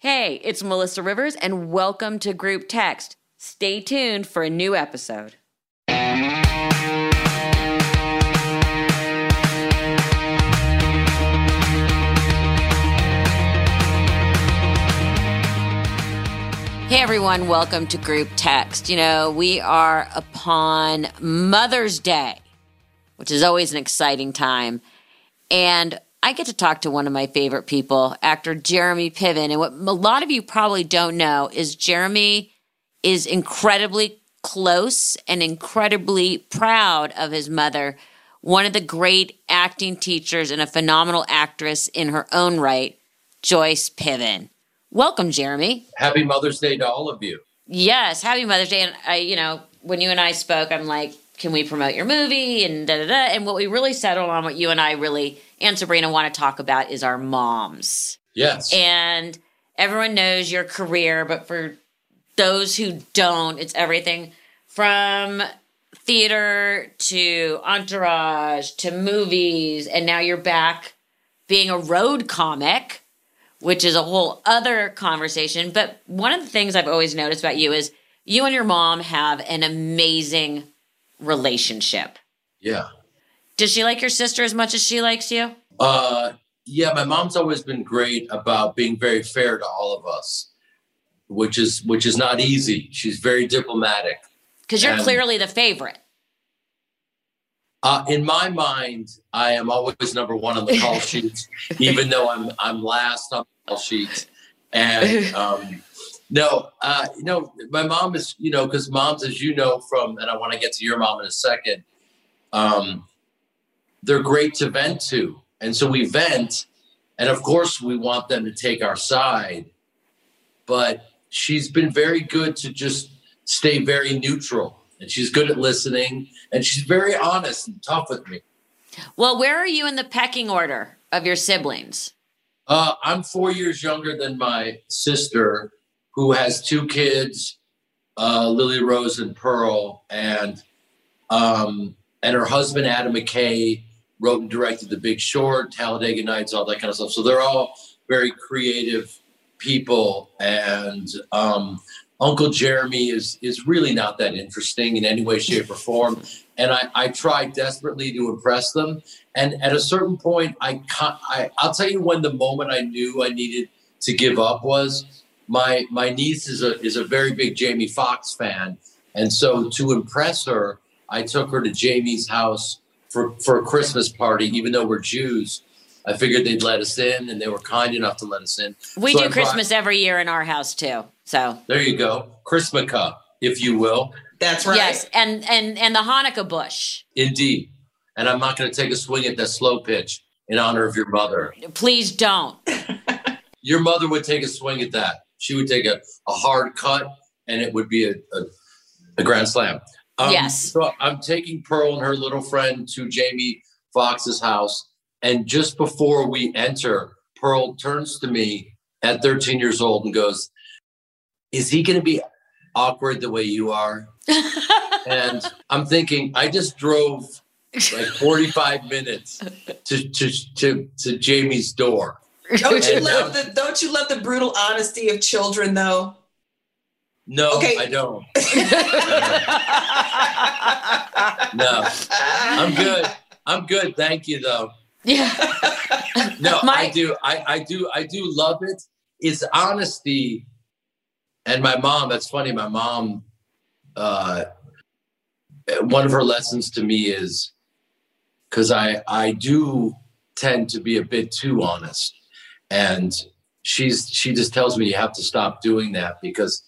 Hey, it's Melissa Rivers, and welcome to Group Text. Stay tuned for a new episode. Hey everyone, welcome to Group Text. You know, we are upon Mother's Day, which is always an exciting time. And I get to talk to one of my favorite people, actor Jeremy Piven. And what a lot of you probably don't know is Jeremy is incredibly close and incredibly proud of his mother, one of the great acting teachers and a phenomenal actress in her own right, Joyce Piven. Welcome, Jeremy. Happy Mother's Day to all of you. Yes, happy Mother's Day. And I, you know, when you and I spoke, I'm like, can we promote your movie and da da da? And what we really settled on, what you and I really and Sabrina want to talk about, is our moms. Yes. And everyone knows your career, but for those who don't, it's everything from theater to entourage to movies, and now you're back being a road comic which is a whole other conversation. But one of the things I've always noticed about you is you and your mom have an amazing relationship. Yeah. Does she like your sister as much as she likes you? Uh yeah, my mom's always been great about being very fair to all of us, which is which is not easy. She's very diplomatic. Because you're and, clearly the favorite. Uh, in my mind, I am always number one on the call sheet, even though I'm I'm last on the call sheet. And um, no, uh, you know, my mom is, you know, because moms, as you know from, and I want to get to your mom in a second, um, they're great to vent to, and so we vent, and of course we want them to take our side, but she's been very good to just stay very neutral and she's good at listening and she's very honest and tough with me. Well, where are you in the pecking order of your siblings? Uh, I'm four years younger than my sister, who has two kids, uh, Lily Rose and Pearl, and um, and her husband Adam McKay wrote and directed The Big Short, Talladega Nights, all that kind of stuff. So they're all very creative people, and um, Uncle Jeremy is is really not that interesting in any way, shape, or form. And I, I tried desperately to impress them. And at a certain point, I, I I'll tell you when the moment I knew I needed to give up was my my niece is a is a very big Jamie Foxx fan, and so to impress her, I took her to Jamie's house for for a Christmas party, even though we're Jews. I figured they'd let us in, and they were kind enough to let us in. We so do Christmas every year in our house too. So there you go, Christmas if you will. That's right. Yes, and and and the Hanukkah bush. Indeed, and I'm not going to take a swing at that slow pitch in honor of your mother. Please don't. your mother would take a swing at that. She would take a, a hard cut, and it would be a, a, a grand slam. Um, yes. So I'm taking Pearl and her little friend to Jamie Foxx's house and just before we enter, Pearl turns to me at 13 years old and goes, Is he going to be awkward the way you are? and I'm thinking, I just drove like 45 minutes to, to, to, to Jamie's door. Don't you love the don't you love the brutal honesty of children though? No, okay. I don't. no. I'm good. I'm good. Thank you though. Yeah. no, my- I do. I, I do. I do love it. It's honesty. And my mom, that's funny. My mom, uh, one of her lessons to me is because I, I do tend to be a bit too honest. And she's, she just tells me you have to stop doing that because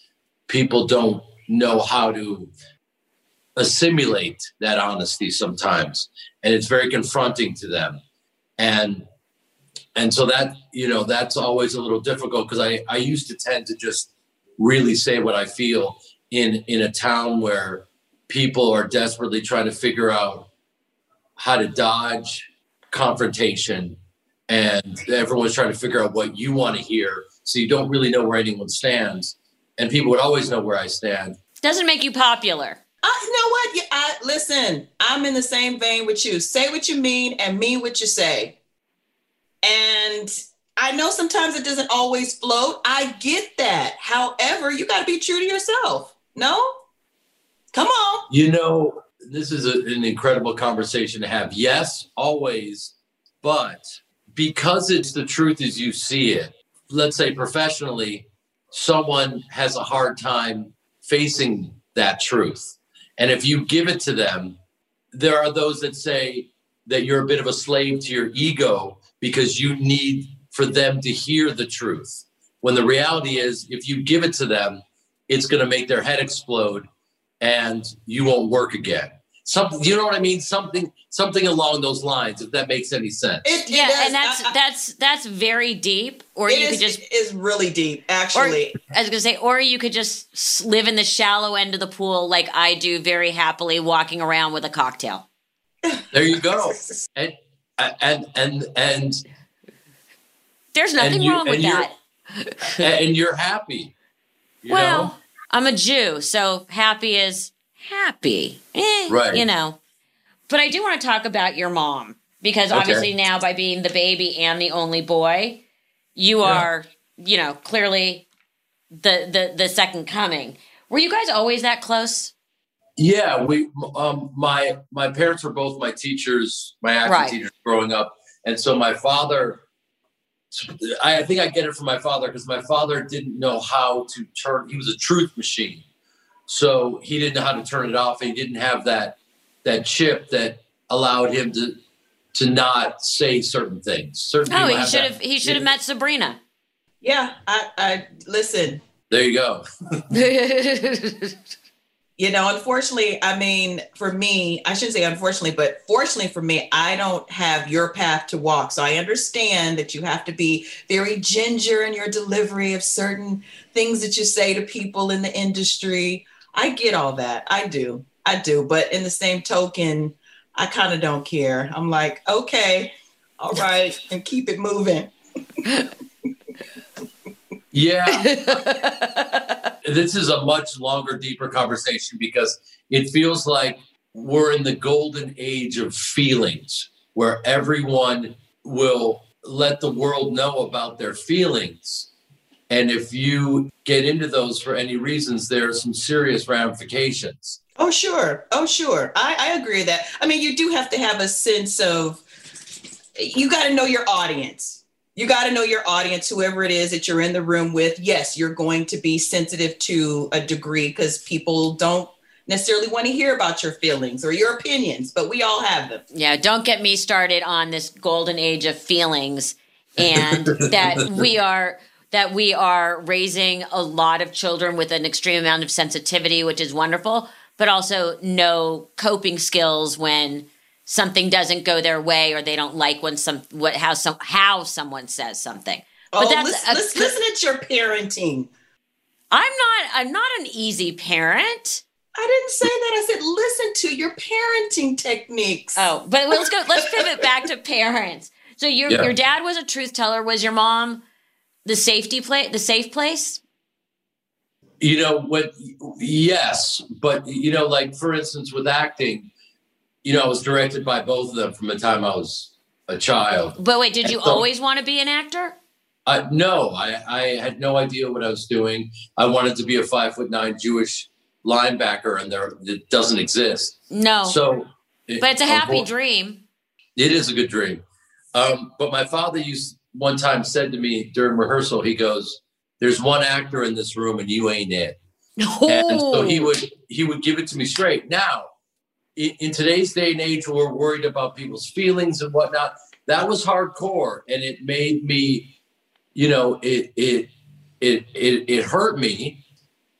people don't know how to assimilate that honesty sometimes. And it's very confronting to them and and so that you know that's always a little difficult because I I used to tend to just really say what I feel in in a town where people are desperately trying to figure out how to dodge confrontation and everyone's trying to figure out what you want to hear so you don't really know where anyone stands and people would always know where I stand doesn't make you popular uh, you know what? Yeah, I, listen, I'm in the same vein with you. Say what you mean and mean what you say. And I know sometimes it doesn't always float. I get that. However, you got to be true to yourself. No? Come on. You know, this is a, an incredible conversation to have. Yes, always. But because it's the truth as you see it, let's say professionally, someone has a hard time facing that truth. And if you give it to them, there are those that say that you're a bit of a slave to your ego because you need for them to hear the truth. When the reality is, if you give it to them, it's going to make their head explode and you won't work again. Something, you know what I mean? Something, something along those lines. If that makes any sense. It, it yeah, does. and that's I, that's that's very deep. Or you is, could just is really deep, actually. Or, I was gonna say, or you could just live in the shallow end of the pool, like I do, very happily, walking around with a cocktail. There you go. and and and and there's nothing you, wrong with that. and you're happy. You well, know? I'm a Jew, so happy is happy. Eh, right. You know. But I do want to talk about your mom because okay. obviously now by being the baby and the only boy, you yeah. are, you know, clearly the the the second coming. Were you guys always that close? Yeah, we um my my parents were both my teachers, my acting right. teachers growing up. And so my father I think I get it from my father because my father didn't know how to turn. He was a truth machine, so he didn't know how to turn it off. He didn't have that that chip that allowed him to to not say certain things. Certain oh, he should have. He should have met Sabrina. Yeah, I, I listen. There you go. you know, unfortunately, I mean, for me, I shouldn't say unfortunately, but fortunately for me, I don't have your path to walk. So I understand that you have to be very ginger in your delivery of certain things that you say to people in the industry. I get all that. I do. I do. But in the same token, I kind of don't care. I'm like, okay, all right, and keep it moving. Yeah. this is a much longer, deeper conversation because it feels like we're in the golden age of feelings where everyone will let the world know about their feelings. And if you get into those for any reasons, there are some serious ramifications. Oh, sure. Oh, sure. I, I agree with that. I mean, you do have to have a sense of, you got to know your audience you got to know your audience, whoever it is that you're in the room with. Yes, you're going to be sensitive to a degree because people don't necessarily want to hear about your feelings or your opinions, but we all have them. Yeah, don't get me started on this golden age of feelings and that we are that we are raising a lot of children with an extreme amount of sensitivity, which is wonderful, but also no coping skills when something doesn't go their way or they don't like when some what how some how someone says something. But oh, that's listen, a, listen, listen at your parenting. I'm not I'm not an easy parent. I didn't say that. I said listen to your parenting techniques. Oh, but let's go. Let's pivot back to parents. So your yeah. your dad was a truth teller. Was your mom the safety place? The safe place? You know what? Yes, but you know, like for instance, with acting, you know, I was directed by both of them from the time I was a child. But wait, did you so, always want to be an actor? I, no, I, I had no idea what I was doing. I wanted to be a five foot nine Jewish linebacker, and there it doesn't exist. No. So, but it's a happy dream. It is a good dream. Um, but my father used one time said to me during rehearsal, he goes, "There's one actor in this room, and you ain't it." Oh. And so he would he would give it to me straight. Now in, today's day and age, we're worried about people's feelings and whatnot. That was hardcore, and it made me, you know, it it it it, it hurt me,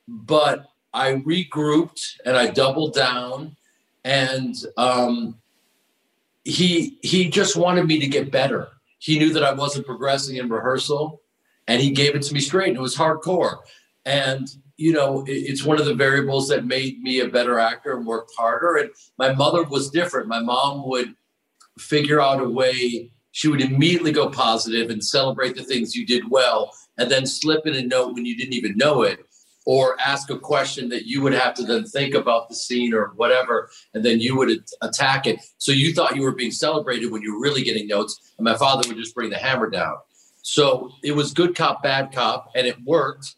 but I regrouped and I doubled down, and um, he he just wanted me to get better. He knew that I wasn't progressing in rehearsal, and he gave it to me straight. And it was hardcore, and you know, it's one of the variables that made me a better actor and worked harder. And my mother was different. My mom would figure out a way, she would immediately go positive and celebrate the things you did well, and then slip in a note when you didn't even know it, or ask a question that you would have to then think about the scene or whatever, and then you would attack it. So you thought you were being celebrated when you were really getting notes, and my father would just bring the hammer down. So it was good cop, bad cop, and it worked.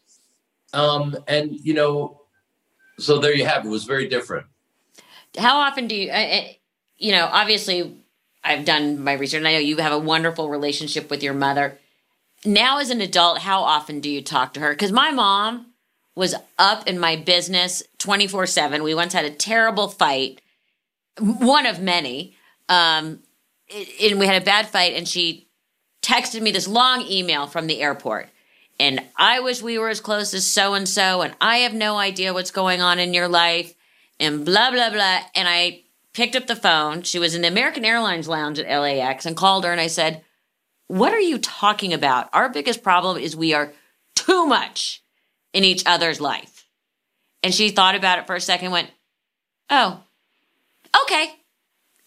Um, and you know, so there you have it. It was very different. How often do you, uh, you know, obviously I've done my research and I know you have a wonderful relationship with your mother. Now, as an adult, how often do you talk to her? Because my mom was up in my business 24 7. We once had a terrible fight, one of many. Um, and we had a bad fight, and she texted me this long email from the airport. And I wish we were as close as so and so, and I have no idea what's going on in your life, and blah, blah, blah. And I picked up the phone. She was in the American Airlines lounge at LAX and called her, and I said, What are you talking about? Our biggest problem is we are too much in each other's life. And she thought about it for a second, went, Oh, okay.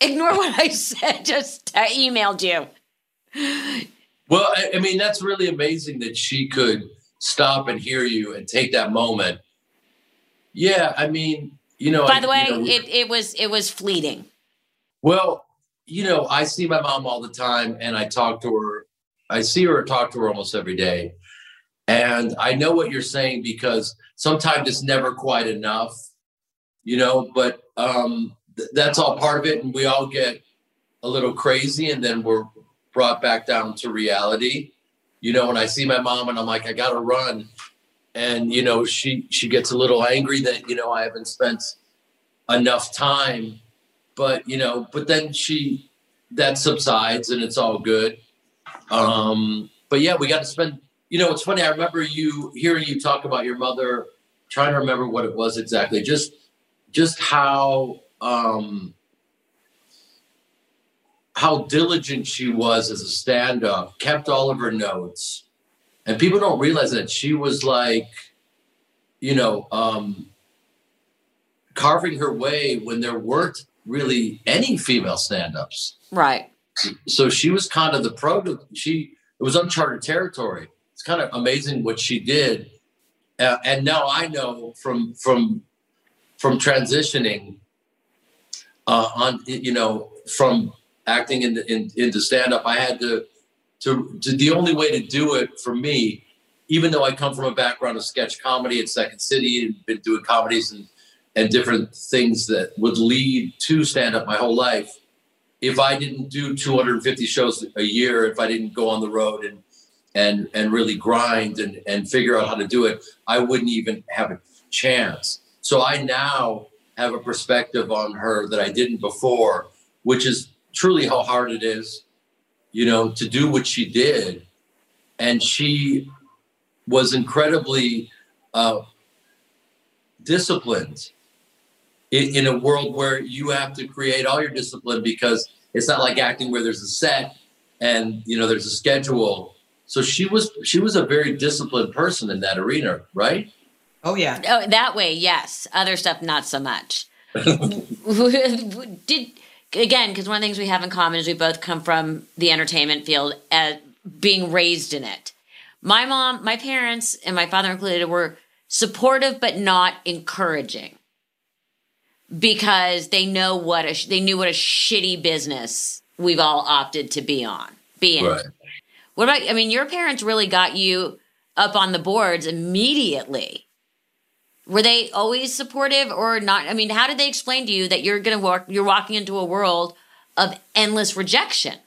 Ignore what I said, just I emailed you. Well, I, I mean, that's really amazing that she could stop and hear you and take that moment. Yeah, I mean, you know. By the I, way, you know, it, it was it was fleeting. Well, you know, I see my mom all the time and I talk to her. I see her talk to her almost every day. And I know what you're saying because sometimes it's never quite enough, you know, but um, th- that's all part of it. And we all get a little crazy and then we're brought back down to reality. You know, when I see my mom and I'm like, I got to run. And, you know, she, she gets a little angry that, you know, I haven't spent enough time, but, you know, but then she, that subsides and it's all good. Um, but yeah, we got to spend you know, it's funny. I remember you hearing you talk about your mother. Trying to remember what it was exactly. Just, just how um, how diligent she was as a stand-up. Kept all of her notes, and people don't realize that she was like, you know, um, carving her way when there weren't really any female stand-ups. Right. So she was kind of the proto. She it was uncharted territory kind of amazing what she did. Uh, and now I know from from from transitioning uh, on you know from acting in, in, into stand up, I had to, to to the only way to do it for me, even though I come from a background of sketch comedy at Second City and been doing comedies and and different things that would lead to stand up my whole life. If I didn't do 250 shows a year, if I didn't go on the road and and and really grind and and figure out how to do it, I wouldn't even have a chance. So I now have a perspective on her that I didn't before, which is truly how hard it is, you know, to do what she did. And she was incredibly uh, disciplined in, in a world where you have to create all your discipline because it's not like acting where there's a set and you know there's a schedule so she was she was a very disciplined person in that arena, right? Oh yeah. Oh, that way, yes. Other stuff, not so much. Did again because one of the things we have in common is we both come from the entertainment field, as uh, being raised in it. My mom, my parents, and my father included were supportive but not encouraging because they know what a they knew what a shitty business we've all opted to be on be in. Right. What about, I mean, your parents really got you up on the boards immediately. Were they always supportive or not? I mean, how did they explain to you that you're going to walk, you're walking into a world of endless rejection?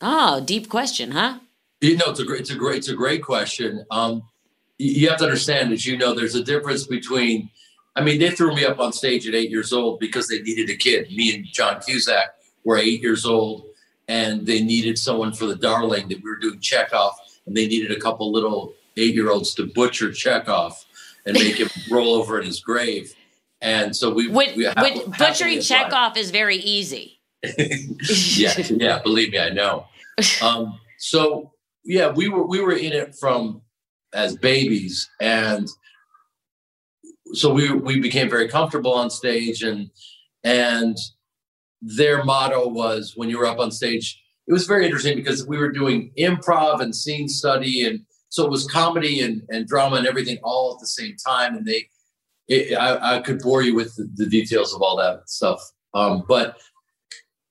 Oh, deep question, huh? You know, it's a great, it's a great, it's a great question. Um, you have to understand, as you know, there's a difference between. I mean, they threw me up on stage at eight years old because they needed a kid. Me and John Cusack were eight years old and they needed someone for the darling that we were doing Chekhov, and they needed a couple little eight year olds to butcher Chekhov and make him roll over in his grave. And so we, with, we with butchering Chekhov is very easy. yeah, yeah, believe me, I know. Um, so yeah, we were we were in it from as babies, and so we we became very comfortable on stage, and and their motto was when you were up on stage. It was very interesting because we were doing improv and scene study, and so it was comedy and, and drama and everything all at the same time. And they, it, I, I, could bore you with the, the, details of all that stuff, um, but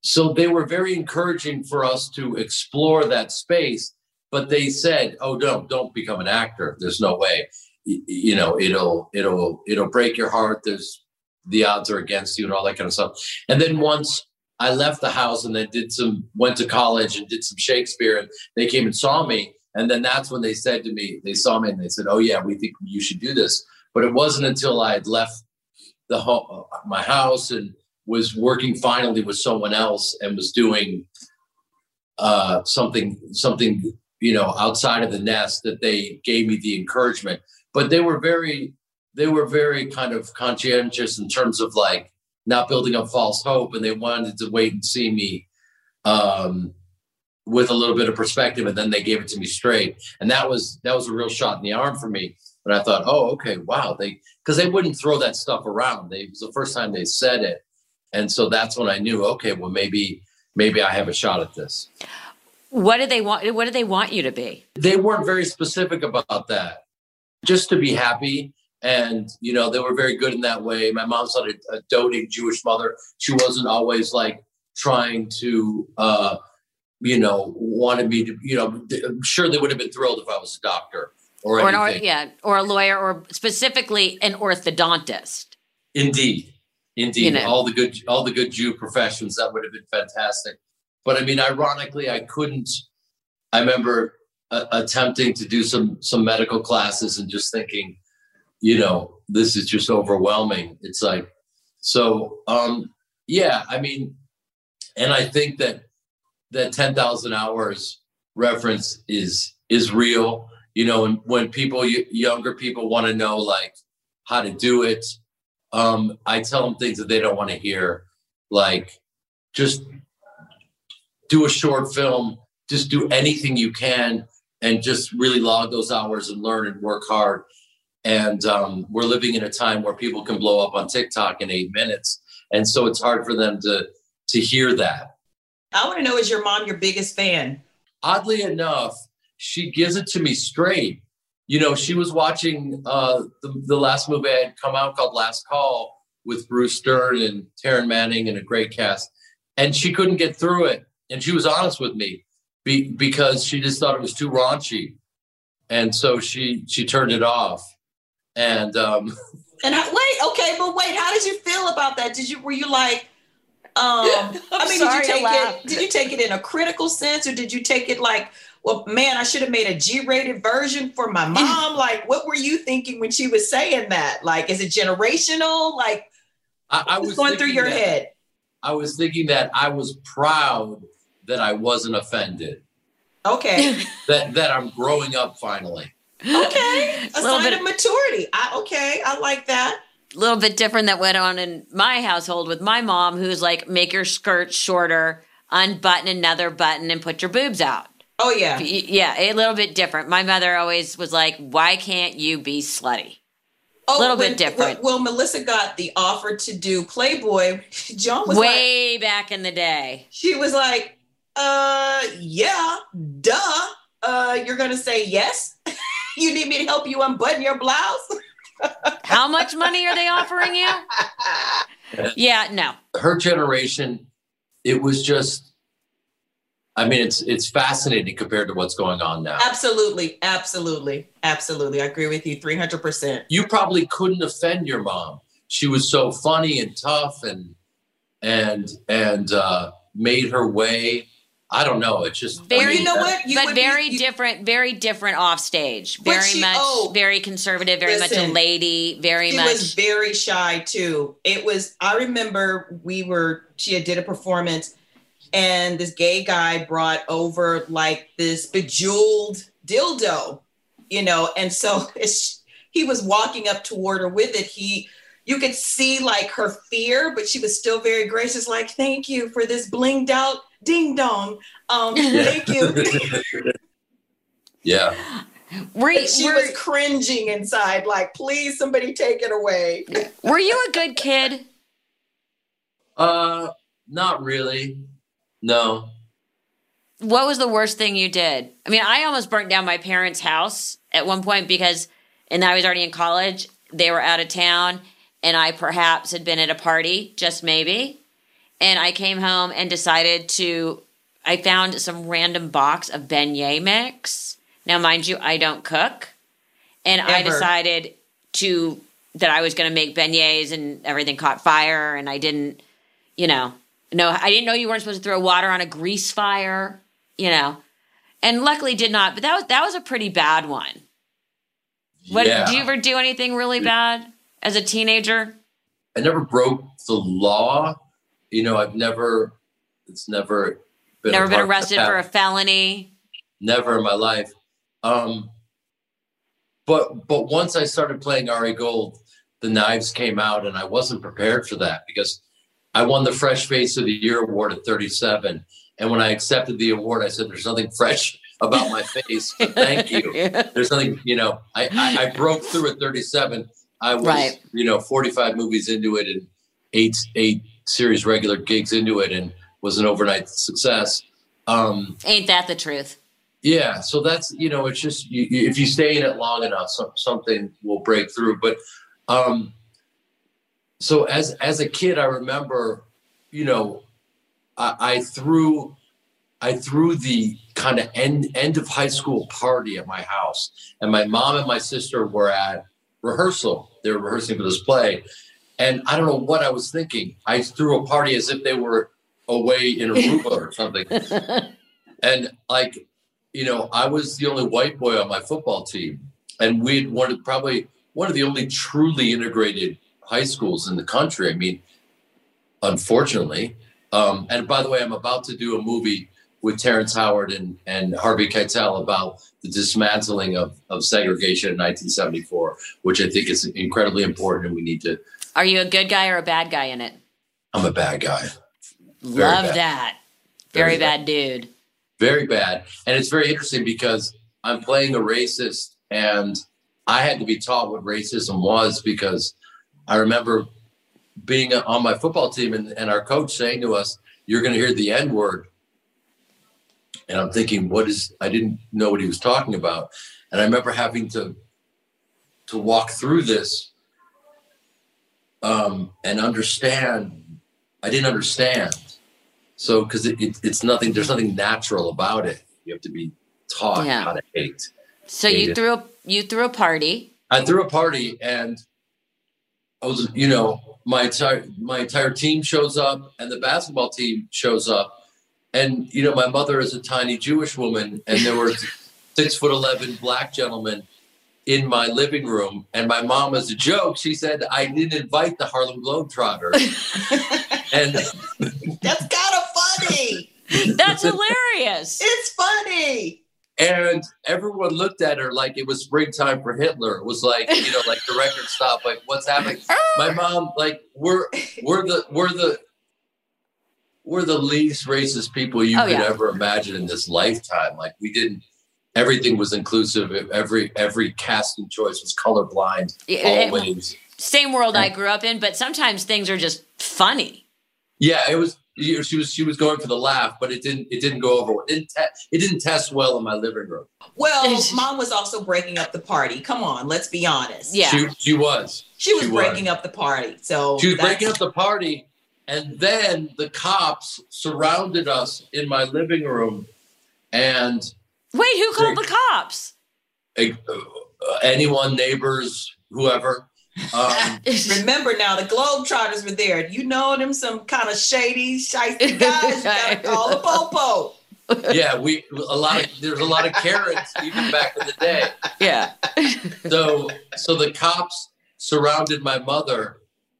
so they were very encouraging for us to explore that space. but they said, "Oh, don't don't become an actor. There's no way. You, you know, it'll it'll it'll break your heart. There's the odds are against you and all that kind of stuff." And then once I left the house and then did some went to college and did some Shakespeare, and they came and saw me. And then that's when they said to me, they saw me and they said, "Oh yeah, we think you should do this." But it wasn't until I had left the home, my house and was working finally with someone else and was doing uh, something something you know outside of the nest that they gave me the encouragement but they were very they were very kind of conscientious in terms of like not building up false hope and they wanted to wait and see me um, with a little bit of perspective and then they gave it to me straight and that was that was a real shot in the arm for me and i thought oh okay wow they because they wouldn't throw that stuff around they, it was the first time they said it and so that's when i knew okay well maybe maybe i have a shot at this what did they want? What did they want you to be? They weren't very specific about that. Just to be happy. And, you know, they were very good in that way. My mom's not a, a doting Jewish mother. She wasn't always like trying to, uh, you know, wanted me to, you know, I'm sure they would have been thrilled if I was a doctor or, or anything. An, yeah, or a lawyer, or specifically an orthodontist. Indeed, indeed, you know. all the good, all the good Jew professions that would have been fantastic. But I mean, ironically, I couldn't. I remember uh, attempting to do some some medical classes and just thinking, you know, this is just overwhelming. It's like, so um, yeah. I mean, and I think that that ten thousand hours reference is is real. You know, and when people younger people want to know like how to do it, um, I tell them things that they don't want to hear, like just do a short film, just do anything you can and just really log those hours and learn and work hard. And um, we're living in a time where people can blow up on TikTok in eight minutes. And so it's hard for them to to hear that. I want to know is your mom your biggest fan? Oddly enough, she gives it to me straight. You know, she was watching uh, the, the last movie I had come out called Last Call with Bruce Dern and Taryn Manning and a great cast. And she couldn't get through it and she was honest with me be, because she just thought it was too raunchy, and so she she turned it off. And um, and how, wait, okay, but wait, how did you feel about that? Did you were you like? Um, I mean, did you take it? Did you take it in a critical sense, or did you take it like, well, man, I should have made a G-rated version for my mom? like, what were you thinking when she was saying that? Like, is it generational? Like, I, I was going through your that, head. I was thinking that I was proud that I wasn't offended. Okay. that that I'm growing up finally. Okay. A, a sign bit of maturity. I, okay, I like that. A little bit different that went on in my household with my mom, who's like, make your skirt shorter, unbutton another button, and put your boobs out. Oh yeah, yeah, a little bit different. My mother always was like, "Why can't you be slutty?" A oh, little when, bit different. Well, Melissa got the offer to do Playboy. John was way like, back in the day. She was like, uh, yeah, duh. Uh, you're gonna say yes. you need me to help you unbutton your blouse. How much money are they offering you? yeah, no. Her generation, it was just. I mean, it's it's fascinating compared to what's going on now. Absolutely, absolutely, absolutely. I agree with you, three hundred percent. You probably couldn't offend your mom. She was so funny and tough, and and and uh, made her way I don't know. It's just very, you know what? You but very be, you, different, very different off stage. Very she, much, oh, very conservative. Very listen, much a lady. Very she much. was very shy too. It was. I remember we were. She had did a performance, and this gay guy brought over like this bejeweled dildo, you know, and so he was walking up toward her with it. He you could see like her fear, but she was still very gracious, like, thank you for this blinged out ding dong. Um, thank you. yeah. Were, she were, was cringing inside, like, please, somebody take it away. Were you a good kid? Uh, not really. No. What was the worst thing you did? I mean, I almost burnt down my parents' house at one point because, and I was already in college. They were out of town, and I perhaps had been at a party, just maybe, and I came home and decided to I found some random box of beignet mix. Now, mind you, I don't cook, and Ever. I decided to that I was going to make beignets, and everything caught fire, and I didn't, you know, no, I didn't know you weren't supposed to throw water on a grease fire, you know, and luckily did not. But that was that was a pretty bad one. What yeah. do you ever do anything really bad as a teenager? I never broke the law. You know, I've never. It's never been never been arrested for a felony. Never in my life. Um, but but once I started playing Ari Gold, the knives came out, and I wasn't prepared for that because I won the Fresh Face of the Year award at 37. And when I accepted the award, I said, "There's nothing fresh about my face. thank you. There's nothing, you know. I, I, I broke through at 37. I was, right. you know, 45 movies into it and eight eight series regular gigs into it, and was an overnight success. Um, Ain't that the truth? Yeah. So that's you know, it's just you, if you stay in it long enough, so, something will break through. But um, so as as a kid, I remember, you know, I, I threw I threw the kind of end end of high school party at my house, and my mom and my sister were at rehearsal. They were rehearsing for this play, and I don't know what I was thinking. I threw a party as if they were away in Aruba or something, and like, you know, I was the only white boy on my football team, and we'd one of probably one of the only truly integrated high schools in the country. I mean, unfortunately. Um, and by the way, I'm about to do a movie with Terrence Howard and, and Harvey Keitel about the dismantling of, of segregation in 1974, which I think is incredibly important and we need to. Are you a good guy or a bad guy in it? I'm a bad guy. Very Love bad. that. Very, very bad. bad dude. Very bad. And it's very interesting because I'm playing a racist and I had to be taught what racism was because I remember being on my football team and, and our coach saying to us, You're going to hear the N word and I'm thinking, what is? I didn't know what he was talking about, and I remember having to to walk through this um, and understand. I didn't understand, so because it, it, it's nothing. There's nothing natural about it. You have to be taught yeah. how to hate. So hate you it. threw a you threw a party. I threw a party, and I was, you know, my entire my entire team shows up, and the basketball team shows up, and you know, my mother is a tiny Jewish woman, and there were six foot eleven black gentlemen in my living room. And my mom, as a joke, she said I didn't invite the Harlem Globetrotters. and that's kind of funny. That's hilarious. It's funny. And everyone looked at her like it was springtime for Hitler. It was like, you know, like the record stopped, like what's happening? Oh. My mom, like, we're we're the we're the we're the least racist people you oh, could yeah. ever imagine in this lifetime. Like we didn't everything was inclusive. Every every casting choice was colorblind. It, always. same world I grew up in, but sometimes things are just funny. Yeah, it was. She was she was going for the laugh, but it didn't it didn't go over. It didn't te- it didn't test well in my living room. Well, mom was also breaking up the party. Come on, let's be honest. Yeah, she, she was. She was she breaking was. up the party. So she was breaking up the party, and then the cops surrounded us in my living room. And wait, who called they, the cops? Uh, anyone, neighbors, whoever. Um, Remember now, the Globetrotters were there. You know them some kind of shady, shifty guys. You gotta call the popo. yeah, we a lot of there's a lot of carrots even back in the day. Yeah. so so the cops surrounded my mother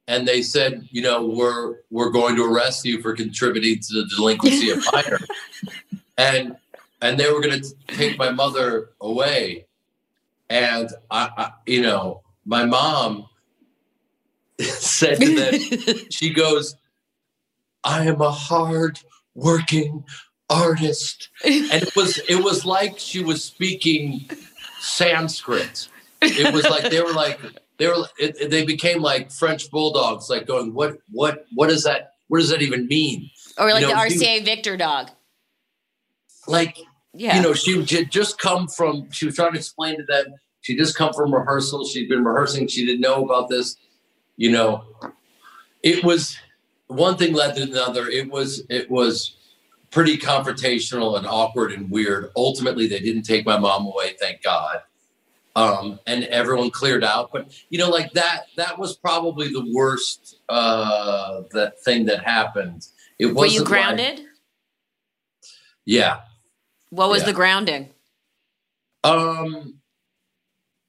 and they said, you know, we're we're going to arrest you for contributing to the delinquency of minor, and and they were going to take my mother away, and I, I, you know, my mom said to them, she goes, "I am a hard working artist," and it was it was like she was speaking Sanskrit. It was like they were like they were it, they became like French bulldogs, like going, what what what does that what does that even mean? Or like you know, the RCA Victor dog. Like yeah, you know, she had just come from. She was trying to explain to them. She just come from rehearsal. She'd been rehearsing. She didn't know about this. You know, it was one thing led to another. It was it was pretty confrontational and awkward and weird. Ultimately, they didn't take my mom away, thank God. Um, and everyone cleared out. But you know, like that, that was probably the worst uh that thing that happened. It was Were you grounded? Like, yeah. What was yeah. the grounding? Um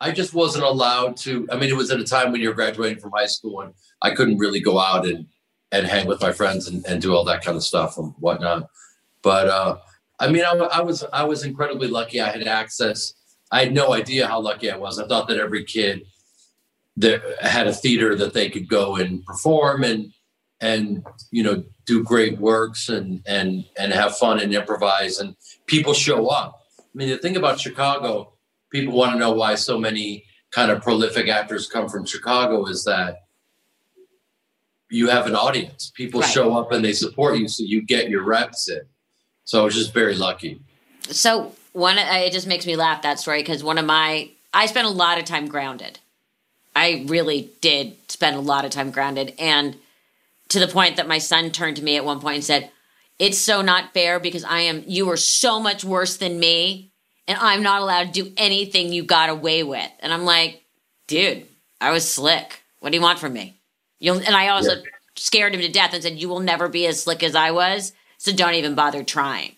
I just wasn't allowed to. I mean, it was at a time when you're graduating from high school and I couldn't really go out and and hang with my friends and, and do all that kind of stuff and whatnot. But uh, I mean, I, I was I was incredibly lucky. I had access. I had no idea how lucky I was. I thought that every kid that had a theater that they could go and perform and and you know do great works and and and have fun and improvise and people show up. I mean, the thing about Chicago, people want to know why so many kind of prolific actors come from Chicago is that you have an audience. People right. show up and they support you, so you get your reps in. So I was just very lucky. So one, uh, it just makes me laugh that story because one of my, I spent a lot of time grounded. I really did spend a lot of time grounded, and to the point that my son turned to me at one point and said, "It's so not fair because I am. You are so much worse than me, and I'm not allowed to do anything you got away with." And I'm like, "Dude, I was slick. What do you want from me?" You'll, and I also yeah. scared him to death and said, "You will never be as slick as I was." So don't even bother trying.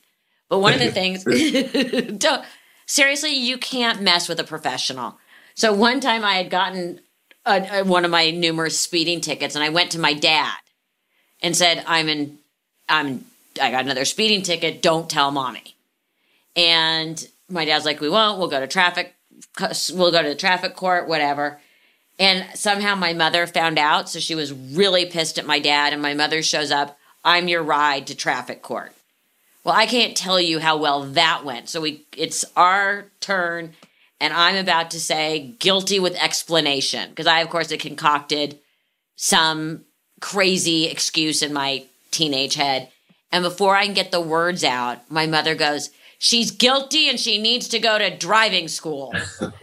But one of the things, don't, seriously, you can't mess with a professional. So one time I had gotten a, a, one of my numerous speeding tickets, and I went to my dad and said, "I'm in, I'm, I got another speeding ticket. Don't tell mommy." And my dad's like, "We won't. We'll go to traffic. We'll go to the traffic court, whatever." And somehow my mother found out, so she was really pissed at my dad. And my mother shows up. I'm your ride to traffic court. Well, I can't tell you how well that went. So we it's our turn and I'm about to say guilty with explanation because I of course had concocted some crazy excuse in my teenage head. And before I can get the words out, my mother goes, "She's guilty and she needs to go to driving school."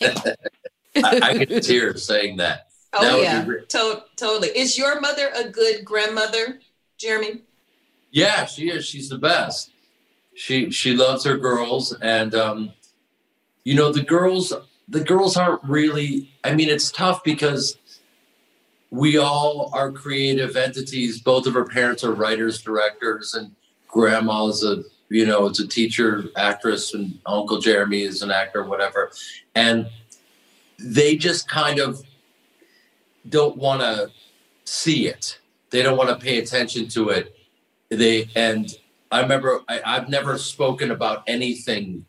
I, I get tears saying that. Oh that yeah, re- to- totally. Is your mother a good grandmother? Jeremy? Yeah, she is. She's the best. She she loves her girls, and um, you know the girls. The girls aren't really. I mean, it's tough because we all are creative entities. Both of our parents are writers, directors, and grandma's a you know it's a teacher, actress, and Uncle Jeremy is an actor, whatever. And they just kind of don't want to see it they don't want to pay attention to it. They and I remember I, I've never spoken about anything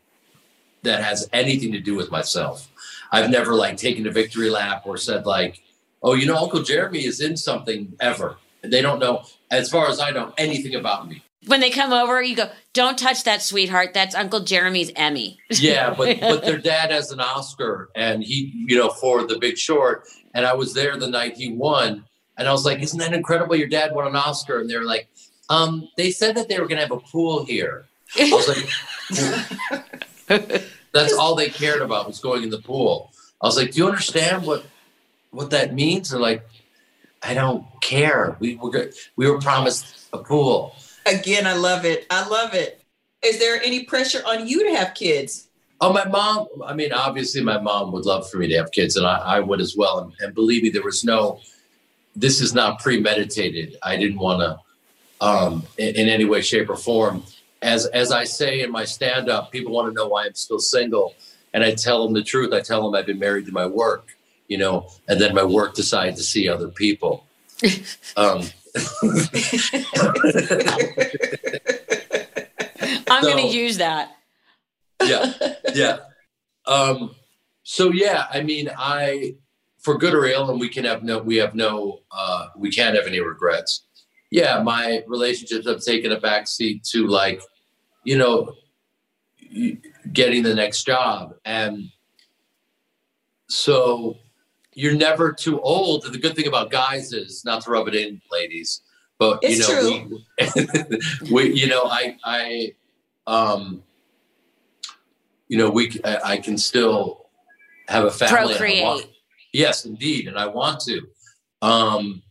that has anything to do with myself. I've never like taken a victory lap or said like, "Oh, you know, Uncle Jeremy is in something ever." And they don't know, as far as I know, anything about me. When they come over, you go, "Don't touch that, sweetheart. That's Uncle Jeremy's Emmy." yeah, but but their dad has an Oscar, and he, you know, for The Big Short, and I was there the night he won, and I was like, isn't that incredible? Your dad won an Oscar. And they were like, um, they said that they were going to have a pool here. I was like, that's all they cared about was going in the pool. I was like, do you understand what, what that means? They're like, I don't care. We were, we were promised a pool. Again, I love it. I love it. Is there any pressure on you to have kids? Oh, my mom. I mean, obviously, my mom would love for me to have kids, and I, I would as well. And, and believe me, there was no this is not premeditated. I didn't want to, um, in, in, any way, shape, or form. As as I say in my stand up, people want to know why I'm still single, and I tell them the truth. I tell them I've been married to my work, you know, and then my work decided to see other people. Um, I'm so, going to use that. yeah, yeah. Um, so yeah, I mean, I for good or ill, and we can have no, we have no, uh, we can't have any regrets. Yeah, my relationships have taken a backseat to like, you know, getting the next job, and so you're never too old. The good thing about guys is not to rub it in, ladies, but it's you know, we, we, you know, I, I, um, you know, we, I, I can still have a family. Procreate. Yes, indeed, and I want to. Um,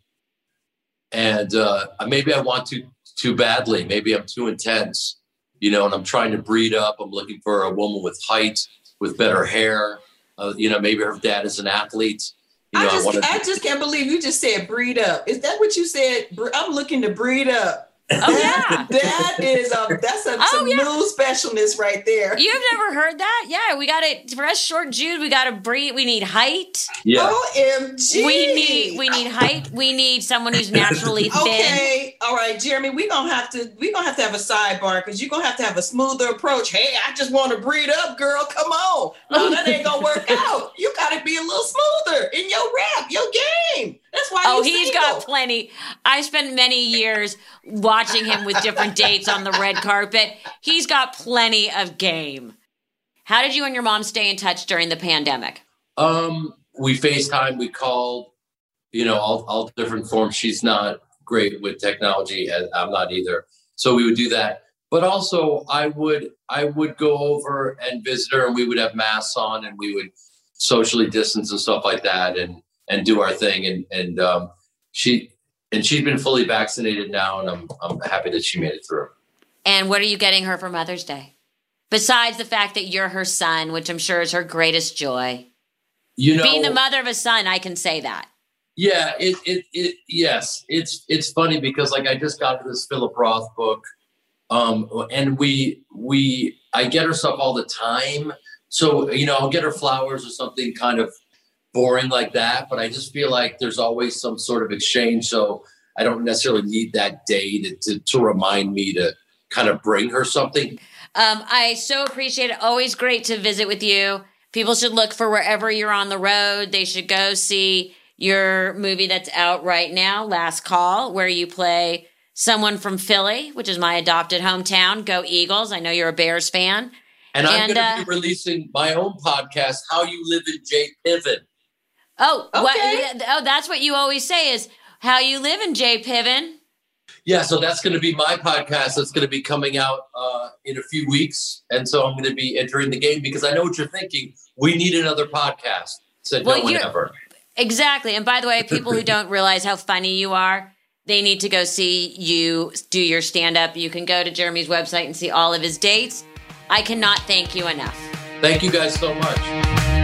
and uh, maybe I want to too badly. Maybe I'm too intense, you know, and I'm trying to breed up. I'm looking for a woman with height, with better hair. Uh, you know, maybe her dad is an athlete. You know, I just, I, I just can't believe you just said breed up. Is that what you said? I'm looking to breed up. Oh yeah, that is a that's a oh, yeah. new specialness right there. You've never heard that? Yeah, we got it for us short Jude. We got to breed. We need height. Yeah. Omg. We need we need height. We need someone who's naturally thin. Okay, all right, Jeremy. We gonna have to we gonna have to have a sidebar because you're gonna have to have a smoother approach. Hey, I just want to breed up, girl. Come on. No, that ain't gonna work out. You got to be a little smoother in your rap, your game. That's why. Oh, he's single. got plenty. I spent many years watching him with different dates on the red carpet. He's got plenty of game. How did you and your mom stay in touch during the pandemic? Um, we FaceTime, we called, you know, all, all different forms. She's not great with technology, and I'm not either. So we would do that. But also, I would I would go over and visit her, and we would have masks on, and we would socially distance and stuff like that. And and do our thing. And and um, she and she's been fully vaccinated now, and I'm I'm happy that she made it through. And what are you getting her for Mother's Day? Besides the fact that you're her son, which I'm sure is her greatest joy. You know, being the mother of a son, I can say that. Yeah, it it it yes, it's it's funny because like I just got this Philip Roth book, um, and we we I get her stuff all the time. So you know, I'll get her flowers or something kind of boring like that, but I just feel like there's always some sort of exchange. So I don't necessarily need that day to, to, to remind me to kind of bring her something. Um, I so appreciate it. Always great to visit with you. People should look for wherever you're on the road. They should go see your movie that's out right now, Last Call, where you play someone from Philly, which is my adopted hometown. Go Eagles. I know you're a Bears fan. And, and I'm going to uh, be releasing my own podcast, How You Live in J Piven. Oh, okay. what, oh, that's what you always say is how you live in J Piven. Yeah, so that's going to be my podcast. That's going to be coming out uh, in a few weeks, and so I'm going to be entering the game because I know what you're thinking. We need another podcast. Said well, no one ever. Exactly. And by the way, people who don't realize how funny you are, they need to go see you do your stand up. You can go to Jeremy's website and see all of his dates. I cannot thank you enough. Thank you guys so much.